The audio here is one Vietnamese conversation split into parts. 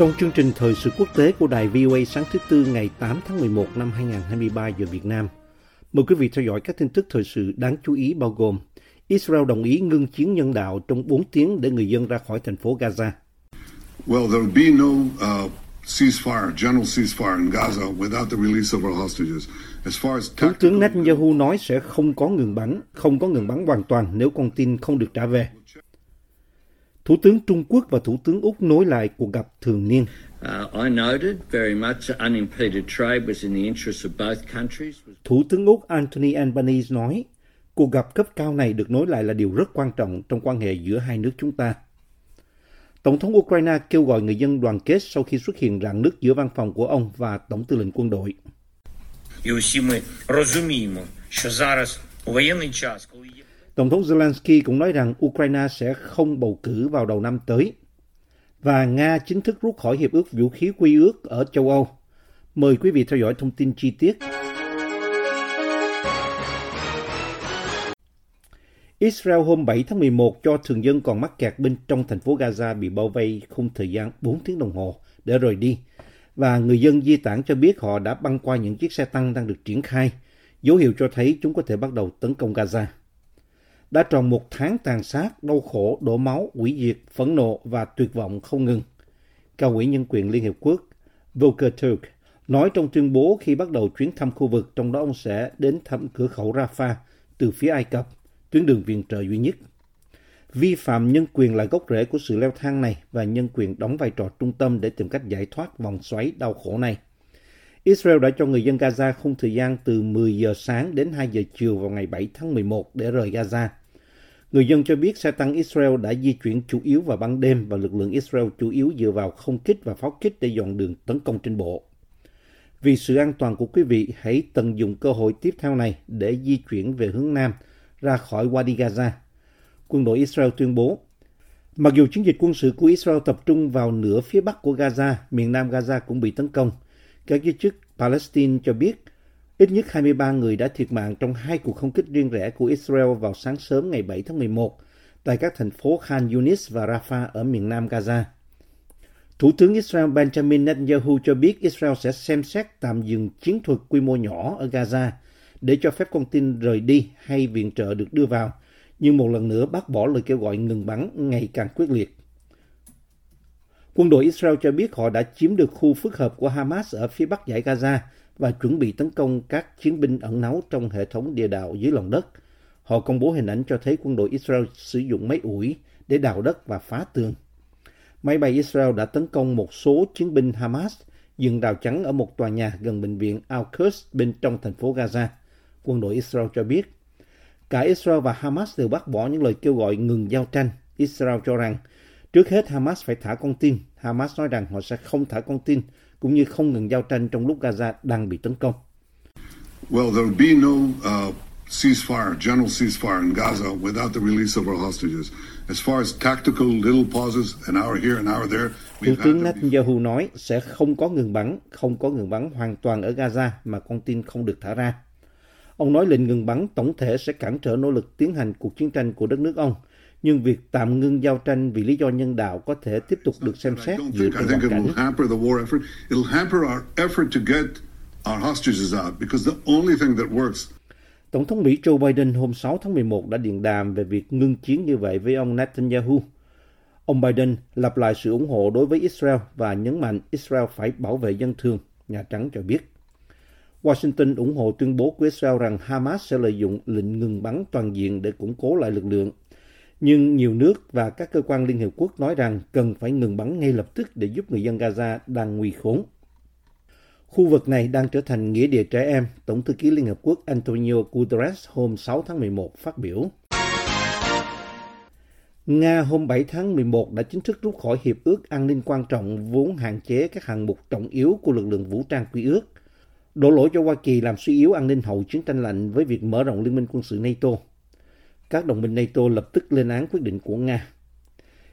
Trong chương trình thời sự quốc tế của đài VOA sáng thứ Tư ngày 8 tháng 11 năm 2023 giờ Việt Nam, mời quý vị theo dõi các tin tức thời sự đáng chú ý bao gồm Israel đồng ý ngưng chiến nhân đạo trong 4 tiếng để người dân ra khỏi thành phố Gaza. Well, there will be no uh, ceasefire, general ceasefire in Gaza without the release of our hostages. As far as Thủ tactical, tướng Netanyahu nói sẽ không có ngừng bắn, không có ngừng bắn hoàn toàn nếu con tin không được trả về. Thủ tướng Trung Quốc và Thủ tướng Úc nối lại cuộc gặp thường niên. Uh, I noted very much unimpeded trade was in the interest of both countries. Thủ tướng Úc Anthony Albanese nói, cuộc gặp cấp cao này được nối lại là điều rất quan trọng trong quan hệ giữa hai nước chúng ta. Tổng thống Ukraine kêu gọi người dân đoàn kết sau khi xuất hiện rạn nứt giữa văn phòng của ông và Tổng tư lệnh quân đội. Tổng thống Zelensky cũng nói rằng Ukraine sẽ không bầu cử vào đầu năm tới. Và Nga chính thức rút khỏi Hiệp ước Vũ khí Quy ước ở châu Âu. Mời quý vị theo dõi thông tin chi tiết. Israel hôm 7 tháng 11 cho thường dân còn mắc kẹt bên trong thành phố Gaza bị bao vây không thời gian 4 tiếng đồng hồ để rời đi. Và người dân di tản cho biết họ đã băng qua những chiếc xe tăng đang được triển khai, dấu hiệu cho thấy chúng có thể bắt đầu tấn công Gaza đã tròn một tháng tàn sát, đau khổ, đổ máu, hủy diệt, phẫn nộ và tuyệt vọng không ngừng. Cao ủy nhân quyền Liên Hiệp Quốc Volker Turk nói trong tuyên bố khi bắt đầu chuyến thăm khu vực, trong đó ông sẽ đến thăm cửa khẩu Rafah từ phía Ai Cập, tuyến đường viện trợ duy nhất. Vi phạm nhân quyền là gốc rễ của sự leo thang này và nhân quyền đóng vai trò trung tâm để tìm cách giải thoát vòng xoáy đau khổ này. Israel đã cho người dân Gaza khung thời gian từ 10 giờ sáng đến 2 giờ chiều vào ngày 7 tháng 11 để rời Gaza. Người dân cho biết xe tăng Israel đã di chuyển chủ yếu vào ban đêm và lực lượng Israel chủ yếu dựa vào không kích và pháo kích để dọn đường tấn công trên bộ. Vì sự an toàn của quý vị, hãy tận dụng cơ hội tiếp theo này để di chuyển về hướng Nam ra khỏi Wadi Gaza. Quân đội Israel tuyên bố, mặc dù chiến dịch quân sự của Israel tập trung vào nửa phía bắc của Gaza, miền nam Gaza cũng bị tấn công. Các giới chức Palestine cho biết ít nhất 23 người đã thiệt mạng trong hai cuộc không kích riêng rẽ của Israel vào sáng sớm ngày 7 tháng 11 tại các thành phố Khan Yunis và Rafah ở miền nam Gaza. Thủ tướng Israel Benjamin Netanyahu cho biết Israel sẽ xem xét tạm dừng chiến thuật quy mô nhỏ ở Gaza để cho phép con tin rời đi hay viện trợ được đưa vào, nhưng một lần nữa bác bỏ lời kêu gọi ngừng bắn ngày càng quyết liệt. Quân đội Israel cho biết họ đã chiếm được khu phức hợp của Hamas ở phía bắc giải Gaza và chuẩn bị tấn công các chiến binh ẩn náu trong hệ thống địa đạo dưới lòng đất. Họ công bố hình ảnh cho thấy quân đội Israel sử dụng máy ủi để đào đất và phá tường. Máy bay Israel đã tấn công một số chiến binh Hamas dựng rào chắn ở một tòa nhà gần bệnh viện Al-Quds bên trong thành phố Gaza. Quân đội Israel cho biết, cả Israel và Hamas đều bác bỏ những lời kêu gọi ngừng giao tranh. Israel cho rằng, trước hết Hamas phải thả con tin. Hamas nói rằng họ sẽ không thả con tin, cũng như không ngừng giao tranh trong lúc Gaza đang bị tấn công. well, there will be no uh, ceasefire, general ceasefire in Gaza without the release of our hostages. As far as tactical little pauses, an hour here, an hour there, Thủ tướng. Netanyahu nói sẽ không có ngừng bắn, không có ngừng bắn hoàn toàn ở Gaza mà con tin không được thả ra. Ông nói lệnh ngừng bắn tổng thể sẽ cản trở nỗ lực tiến hành cuộc chiến tranh của đất nước ông. Nhưng việc tạm ngưng giao tranh vì lý do nhân đạo có thể tiếp tục được xem xét dựa trên hoàn cảnh. Tổng thống Mỹ Joe Biden hôm 6 tháng 11 đã điện đàm về việc ngưng chiến như vậy với ông Netanyahu. Ông Biden lặp lại sự ủng hộ đối với Israel và nhấn mạnh Israel phải bảo vệ dân thường, Nhà Trắng cho biết. Washington ủng hộ tuyên bố của Israel rằng Hamas sẽ lợi dụng lệnh ngừng bắn toàn diện để củng cố lại lực lượng. Nhưng nhiều nước và các cơ quan Liên Hiệp Quốc nói rằng cần phải ngừng bắn ngay lập tức để giúp người dân Gaza đang nguy khốn. Khu vực này đang trở thành nghĩa địa trẻ em, Tổng thư ký Liên Hợp Quốc Antonio Guterres hôm 6 tháng 11 phát biểu. Nga hôm 7 tháng 11 đã chính thức rút khỏi Hiệp ước An ninh quan trọng vốn hạn chế các hạng mục trọng yếu của lực lượng vũ trang quy ước, đổ lỗi cho Hoa Kỳ làm suy yếu an ninh hậu chiến tranh lạnh với việc mở rộng liên minh quân sự NATO. Các đồng minh NATO lập tức lên án quyết định của Nga.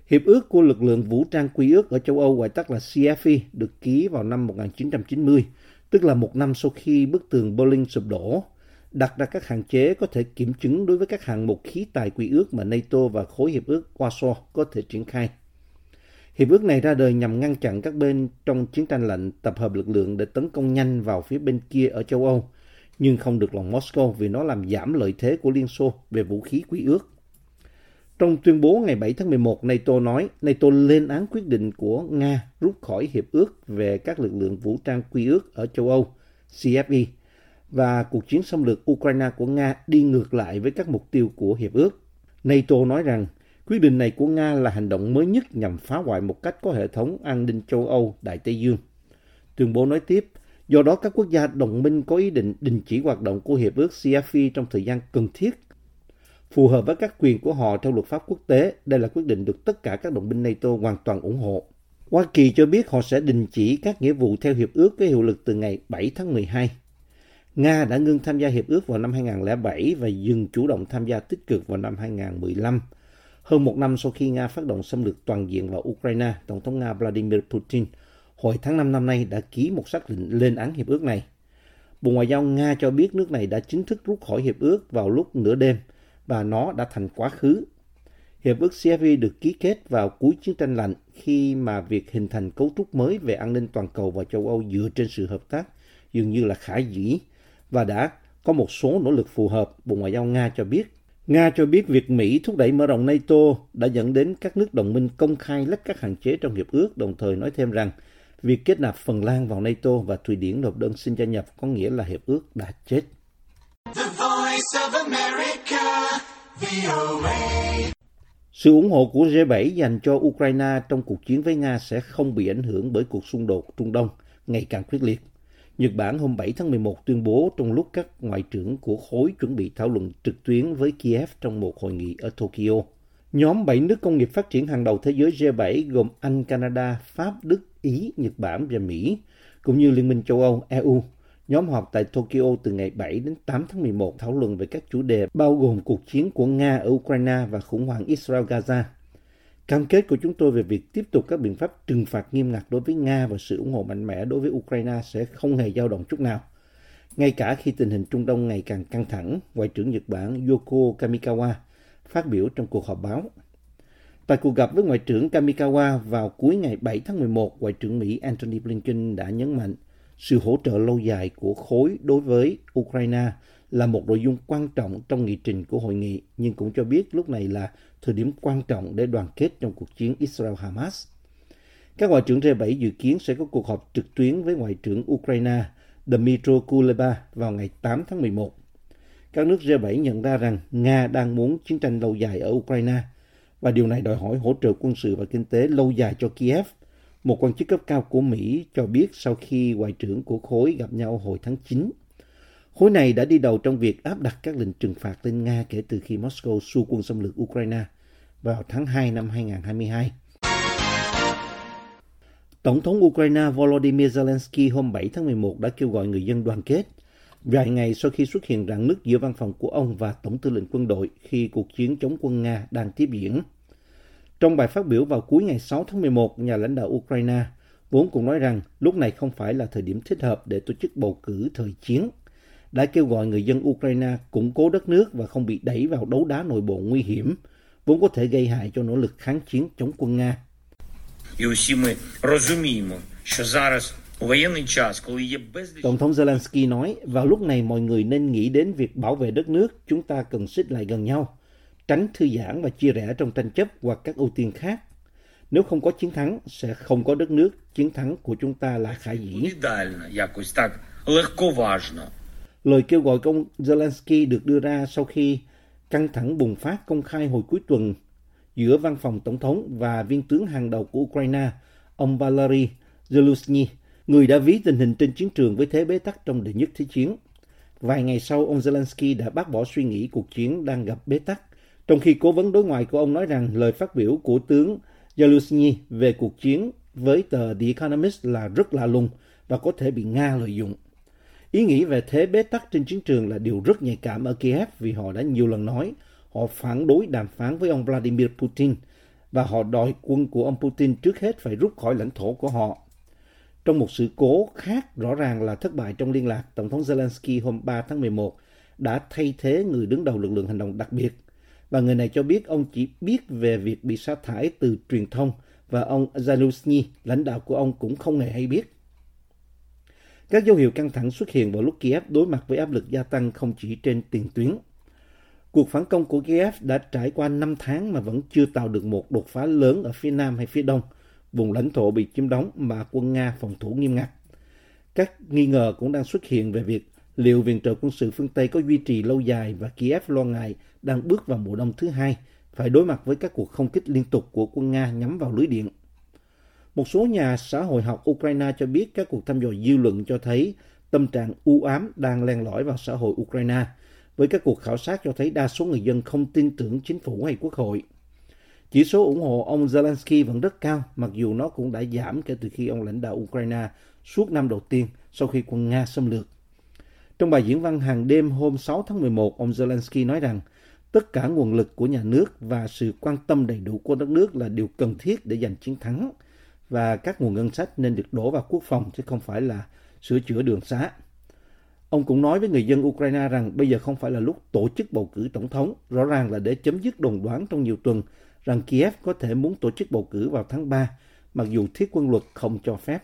Hiệp ước của lực lượng vũ trang quy ước ở châu Âu gọi tắt là CFE được ký vào năm 1990, tức là một năm sau khi bức tường Berlin sụp đổ, đặt ra các hạn chế có thể kiểm chứng đối với các hạng mục khí tài quy ước mà NATO và khối hiệp ước Warsaw có thể triển khai. Hiệp ước này ra đời nhằm ngăn chặn các bên trong chiến tranh lạnh tập hợp lực lượng để tấn công nhanh vào phía bên kia ở châu Âu, nhưng không được lòng Moscow vì nó làm giảm lợi thế của Liên Xô về vũ khí quý ước. Trong tuyên bố ngày 7 tháng 11, NATO nói NATO lên án quyết định của Nga rút khỏi Hiệp ước về các lực lượng vũ trang quy ước ở châu Âu, CFE, và cuộc chiến xâm lược Ukraine của Nga đi ngược lại với các mục tiêu của Hiệp ước. NATO nói rằng quyết định này của Nga là hành động mới nhất nhằm phá hoại một cách có hệ thống an ninh châu Âu Đại Tây Dương. Tuyên bố nói tiếp, do đó các quốc gia đồng minh có ý định đình chỉ hoạt động của Hiệp ước CFE trong thời gian cần thiết phù hợp với các quyền của họ theo luật pháp quốc tế. Đây là quyết định được tất cả các đồng minh NATO hoàn toàn ủng hộ. Hoa Kỳ cho biết họ sẽ đình chỉ các nghĩa vụ theo hiệp ước có hiệu lực từ ngày 7 tháng 12. Nga đã ngưng tham gia hiệp ước vào năm 2007 và dừng chủ động tham gia tích cực vào năm 2015. Hơn một năm sau khi Nga phát động xâm lược toàn diện vào Ukraine, Tổng thống Nga Vladimir Putin hồi tháng 5 năm nay đã ký một xác định lên án hiệp ước này. Bộ Ngoại giao Nga cho biết nước này đã chính thức rút khỏi hiệp ước vào lúc nửa đêm và nó đã thành quá khứ. Hiệp ước CFE được ký kết vào cuối chiến tranh lạnh khi mà việc hình thành cấu trúc mới về an ninh toàn cầu và châu Âu dựa trên sự hợp tác dường như là khả dĩ và đã có một số nỗ lực phù hợp, Bộ Ngoại giao Nga cho biết. Nga cho biết việc Mỹ thúc đẩy mở rộng NATO đã dẫn đến các nước đồng minh công khai lách các hạn chế trong hiệp ước, đồng thời nói thêm rằng việc kết nạp Phần Lan vào NATO và Thụy Điển nộp đơn xin gia nhập có nghĩa là hiệp ước đã chết. The voice of America, VOA. Sự ủng hộ của G7 dành cho Ukraine trong cuộc chiến với Nga sẽ không bị ảnh hưởng bởi cuộc xung đột Trung Đông ngày càng quyết liệt. Nhật Bản hôm 7 tháng 11 tuyên bố trong lúc các ngoại trưởng của khối chuẩn bị thảo luận trực tuyến với Kiev trong một hội nghị ở Tokyo. Nhóm 7 nước công nghiệp phát triển hàng đầu thế giới G7 gồm Anh, Canada, Pháp, Đức, Ý, Nhật Bản và Mỹ, cũng như Liên minh châu Âu, EU. Nhóm họp tại Tokyo từ ngày 7 đến 8 tháng 11 thảo luận về các chủ đề bao gồm cuộc chiến của Nga ở Ukraine và khủng hoảng Israel-Gaza. Cam kết của chúng tôi về việc tiếp tục các biện pháp trừng phạt nghiêm ngặt đối với Nga và sự ủng hộ mạnh mẽ đối với Ukraine sẽ không hề dao động chút nào. Ngay cả khi tình hình Trung Đông ngày càng căng thẳng, Ngoại trưởng Nhật Bản Yoko Kamikawa phát biểu trong cuộc họp báo. Tại cuộc gặp với Ngoại trưởng Kamikawa vào cuối ngày 7 tháng 11, Ngoại trưởng Mỹ Antony Blinken đã nhấn mạnh sự hỗ trợ lâu dài của khối đối với Ukraine là một nội dung quan trọng trong nghị trình của hội nghị, nhưng cũng cho biết lúc này là thời điểm quan trọng để đoàn kết trong cuộc chiến Israel-Hamas. Các ngoại trưởng G7 dự kiến sẽ có cuộc họp trực tuyến với Ngoại trưởng Ukraine Dmytro Kuleba vào ngày 8 tháng 11. Các nước G7 nhận ra rằng Nga đang muốn chiến tranh lâu dài ở Ukraine, và điều này đòi hỏi hỗ trợ quân sự và kinh tế lâu dài cho Kiev. Một quan chức cấp cao của Mỹ cho biết sau khi ngoại trưởng của khối gặp nhau hồi tháng 9. Khối này đã đi đầu trong việc áp đặt các lệnh trừng phạt lên Nga kể từ khi Moscow xua quân xâm lược Ukraine vào tháng 2 năm 2022. Tổng thống Ukraine Volodymyr Zelensky hôm 7 tháng 11 đã kêu gọi người dân đoàn kết vài ngày sau khi xuất hiện rạn nứt giữa văn phòng của ông và Tổng tư lệnh quân đội khi cuộc chiến chống quân Nga đang tiếp diễn. Trong bài phát biểu vào cuối ngày 6 tháng 11, nhà lãnh đạo Ukraine vốn cũng nói rằng lúc này không phải là thời điểm thích hợp để tổ chức bầu cử thời chiến, đã kêu gọi người dân Ukraine củng cố đất nước và không bị đẩy vào đấu đá nội bộ nguy hiểm, vốn có thể gây hại cho nỗ lực kháng chiến chống quân Nga. І усі ми розуміємо, що зараз Tổng thống Zelensky nói, vào lúc này mọi người nên nghĩ đến việc bảo vệ đất nước, chúng ta cần xích lại gần nhau, tránh thư giãn và chia rẽ trong tranh chấp hoặc các ưu tiên khác. Nếu không có chiến thắng, sẽ không có đất nước, chiến thắng của chúng ta là khả dĩ. Lời kêu gọi của ông Zelensky được đưa ra sau khi căng thẳng bùng phát công khai hồi cuối tuần giữa văn phòng tổng thống và viên tướng hàng đầu của Ukraine, ông Valery Zelensky người đã ví tình hình trên chiến trường với thế bế tắc trong đệ nhất thế chiến. Vài ngày sau, ông Zelensky đã bác bỏ suy nghĩ cuộc chiến đang gặp bế tắc Trong khi cố vấn đối ngoại của ông nói rằng lời phát biểu của tướng Zaluzny về cuộc chiến với tờ The Economist là rất lạ lùng và có thể bị Nga lợi dụng. Ý nghĩ về thế bế tắc trên chiến trường là điều rất nhạy cảm ở Kiev vì họ đã nhiều lần nói họ phản đối đàm phán với ông Vladimir Putin và họ đòi quân của ông Putin trước hết phải rút khỏi lãnh thổ của họ. Trong một sự cố khác rõ ràng là thất bại trong liên lạc, Tổng thống Zelensky hôm 3 tháng 11 đã thay thế người đứng đầu lực lượng hành động đặc biệt. Và người này cho biết ông chỉ biết về việc bị sa thải từ truyền thông và ông Zaluzny, lãnh đạo của ông cũng không hề hay biết. Các dấu hiệu căng thẳng xuất hiện vào lúc Kiev đối mặt với áp lực gia tăng không chỉ trên tiền tuyến. Cuộc phản công của Kiev đã trải qua 5 tháng mà vẫn chưa tạo được một đột phá lớn ở phía nam hay phía đông, vùng lãnh thổ bị chiếm đóng mà quân Nga phòng thủ nghiêm ngặt. Các nghi ngờ cũng đang xuất hiện về việc liệu viện trợ quân sự phương Tây có duy trì lâu dài và Kiev lo ngại đang bước vào mùa đông thứ hai, phải đối mặt với các cuộc không kích liên tục của quân Nga nhắm vào lưới điện. Một số nhà xã hội học Ukraine cho biết các cuộc thăm dò dư luận cho thấy tâm trạng u ám đang len lỏi vào xã hội Ukraine, với các cuộc khảo sát cho thấy đa số người dân không tin tưởng chính phủ hay quốc hội. Chỉ số ủng hộ ông Zelensky vẫn rất cao, mặc dù nó cũng đã giảm kể từ khi ông lãnh đạo Ukraine suốt năm đầu tiên sau khi quân Nga xâm lược. Trong bài diễn văn hàng đêm hôm 6 tháng 11, ông Zelensky nói rằng tất cả nguồn lực của nhà nước và sự quan tâm đầy đủ của đất nước là điều cần thiết để giành chiến thắng và các nguồn ngân sách nên được đổ vào quốc phòng chứ không phải là sửa chữa đường xá. Ông cũng nói với người dân Ukraine rằng bây giờ không phải là lúc tổ chức bầu cử tổng thống, rõ ràng là để chấm dứt đồn đoán trong nhiều tuần rằng Kiev có thể muốn tổ chức bầu cử vào tháng 3, mặc dù thiết quân luật không cho phép.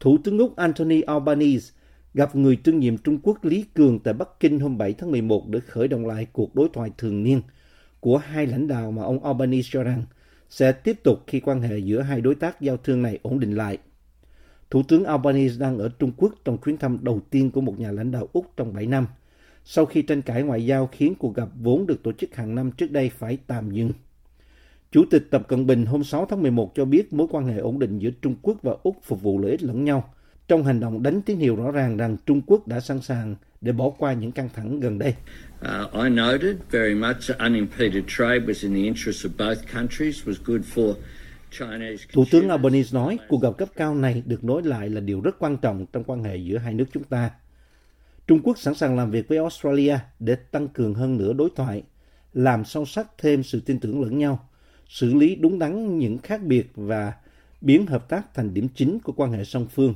Thủ tướng Úc Anthony Albanese gặp người tương nhiệm Trung Quốc Lý Cường tại Bắc Kinh hôm 7 tháng 11 để khởi động lại cuộc đối thoại thường niên của hai lãnh đạo mà ông Albanese cho rằng sẽ tiếp tục khi quan hệ giữa hai đối tác giao thương này ổn định lại. Thủ tướng Albanese đang ở Trung Quốc trong chuyến thăm đầu tiên của một nhà lãnh đạo Úc trong 7 năm, sau khi tranh cãi ngoại giao khiến cuộc gặp vốn được tổ chức hàng năm trước đây phải tạm dừng. Chủ tịch Tập Cận Bình hôm 6 tháng 11 cho biết mối quan hệ ổn định giữa Trung Quốc và Úc phục vụ lợi ích lẫn nhau, trong hành động đánh tín hiệu rõ ràng rằng Trung Quốc đã sẵn sàng để bỏ qua những căng thẳng gần đây. Uh, I noted very much unimpeded trade was in the interest of both countries, was good for Chinese Thủ tướng. Albanese nói cuộc gặp cấp cao này được nối lại là điều rất quan trọng trong quan hệ giữa hai nước chúng ta. Trung Quốc sẵn sàng làm việc với Australia để tăng cường hơn nữa đối thoại, làm sâu sắc thêm sự tin tưởng lẫn nhau, xử lý đúng đắn những khác biệt và biến hợp tác thành điểm chính của quan hệ song phương.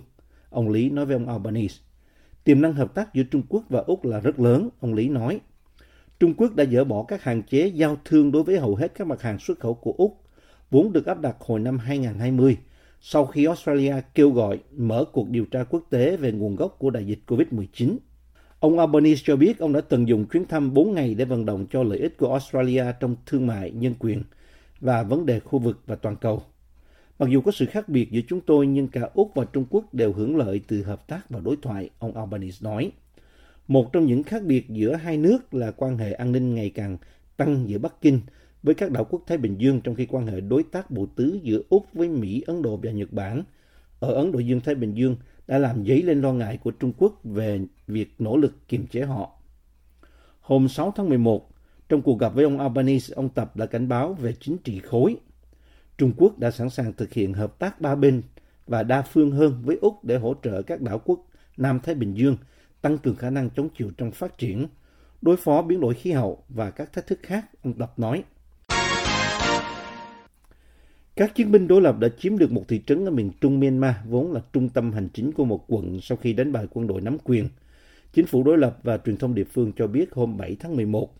Ông Lý nói với ông Albanese. Tiềm năng hợp tác giữa Trung Quốc và Úc là rất lớn, ông Lý nói. Trung Quốc đã dỡ bỏ các hạn chế giao thương đối với hầu hết các mặt hàng xuất khẩu của Úc, vốn được áp đặt hồi năm 2020, sau khi Australia kêu gọi mở cuộc điều tra quốc tế về nguồn gốc của đại dịch COVID-19. Ông Albanese cho biết ông đã từng dùng chuyến thăm 4 ngày để vận động cho lợi ích của Australia trong thương mại, nhân quyền và vấn đề khu vực và toàn cầu. Mặc dù có sự khác biệt giữa chúng tôi, nhưng cả Úc và Trung Quốc đều hưởng lợi từ hợp tác và đối thoại, ông Albanese nói. Một trong những khác biệt giữa hai nước là quan hệ an ninh ngày càng tăng giữa Bắc Kinh với các đảo quốc Thái Bình Dương trong khi quan hệ đối tác bộ tứ giữa Úc với Mỹ, Ấn Độ và Nhật Bản ở Ấn Độ Dương Thái Bình Dương đã làm dấy lên lo ngại của Trung Quốc về việc nỗ lực kiềm chế họ. Hôm 6 tháng 11, trong cuộc gặp với ông Albanese, ông Tập đã cảnh báo về chính trị khối. Trung Quốc đã sẵn sàng thực hiện hợp tác ba bên và đa phương hơn với Úc để hỗ trợ các đảo quốc Nam Thái Bình Dương tăng cường khả năng chống chịu trong phát triển, đối phó biến đổi khí hậu và các thách thức khác, ông Tập nói. Các chiến binh đối lập đã chiếm được một thị trấn ở miền trung Myanmar, vốn là trung tâm hành chính của một quận sau khi đánh bại quân đội nắm quyền. Chính phủ đối lập và truyền thông địa phương cho biết hôm 7 tháng 11.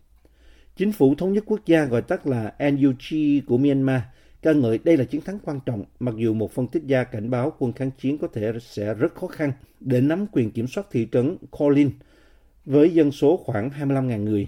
Chính phủ Thống nhất Quốc gia gọi tắt là NUG của Myanmar ca ngợi đây là chiến thắng quan trọng, mặc dù một phân tích gia cảnh báo quân kháng chiến có thể sẽ rất khó khăn để nắm quyền kiểm soát thị trấn Kolin với dân số khoảng 25.000 người.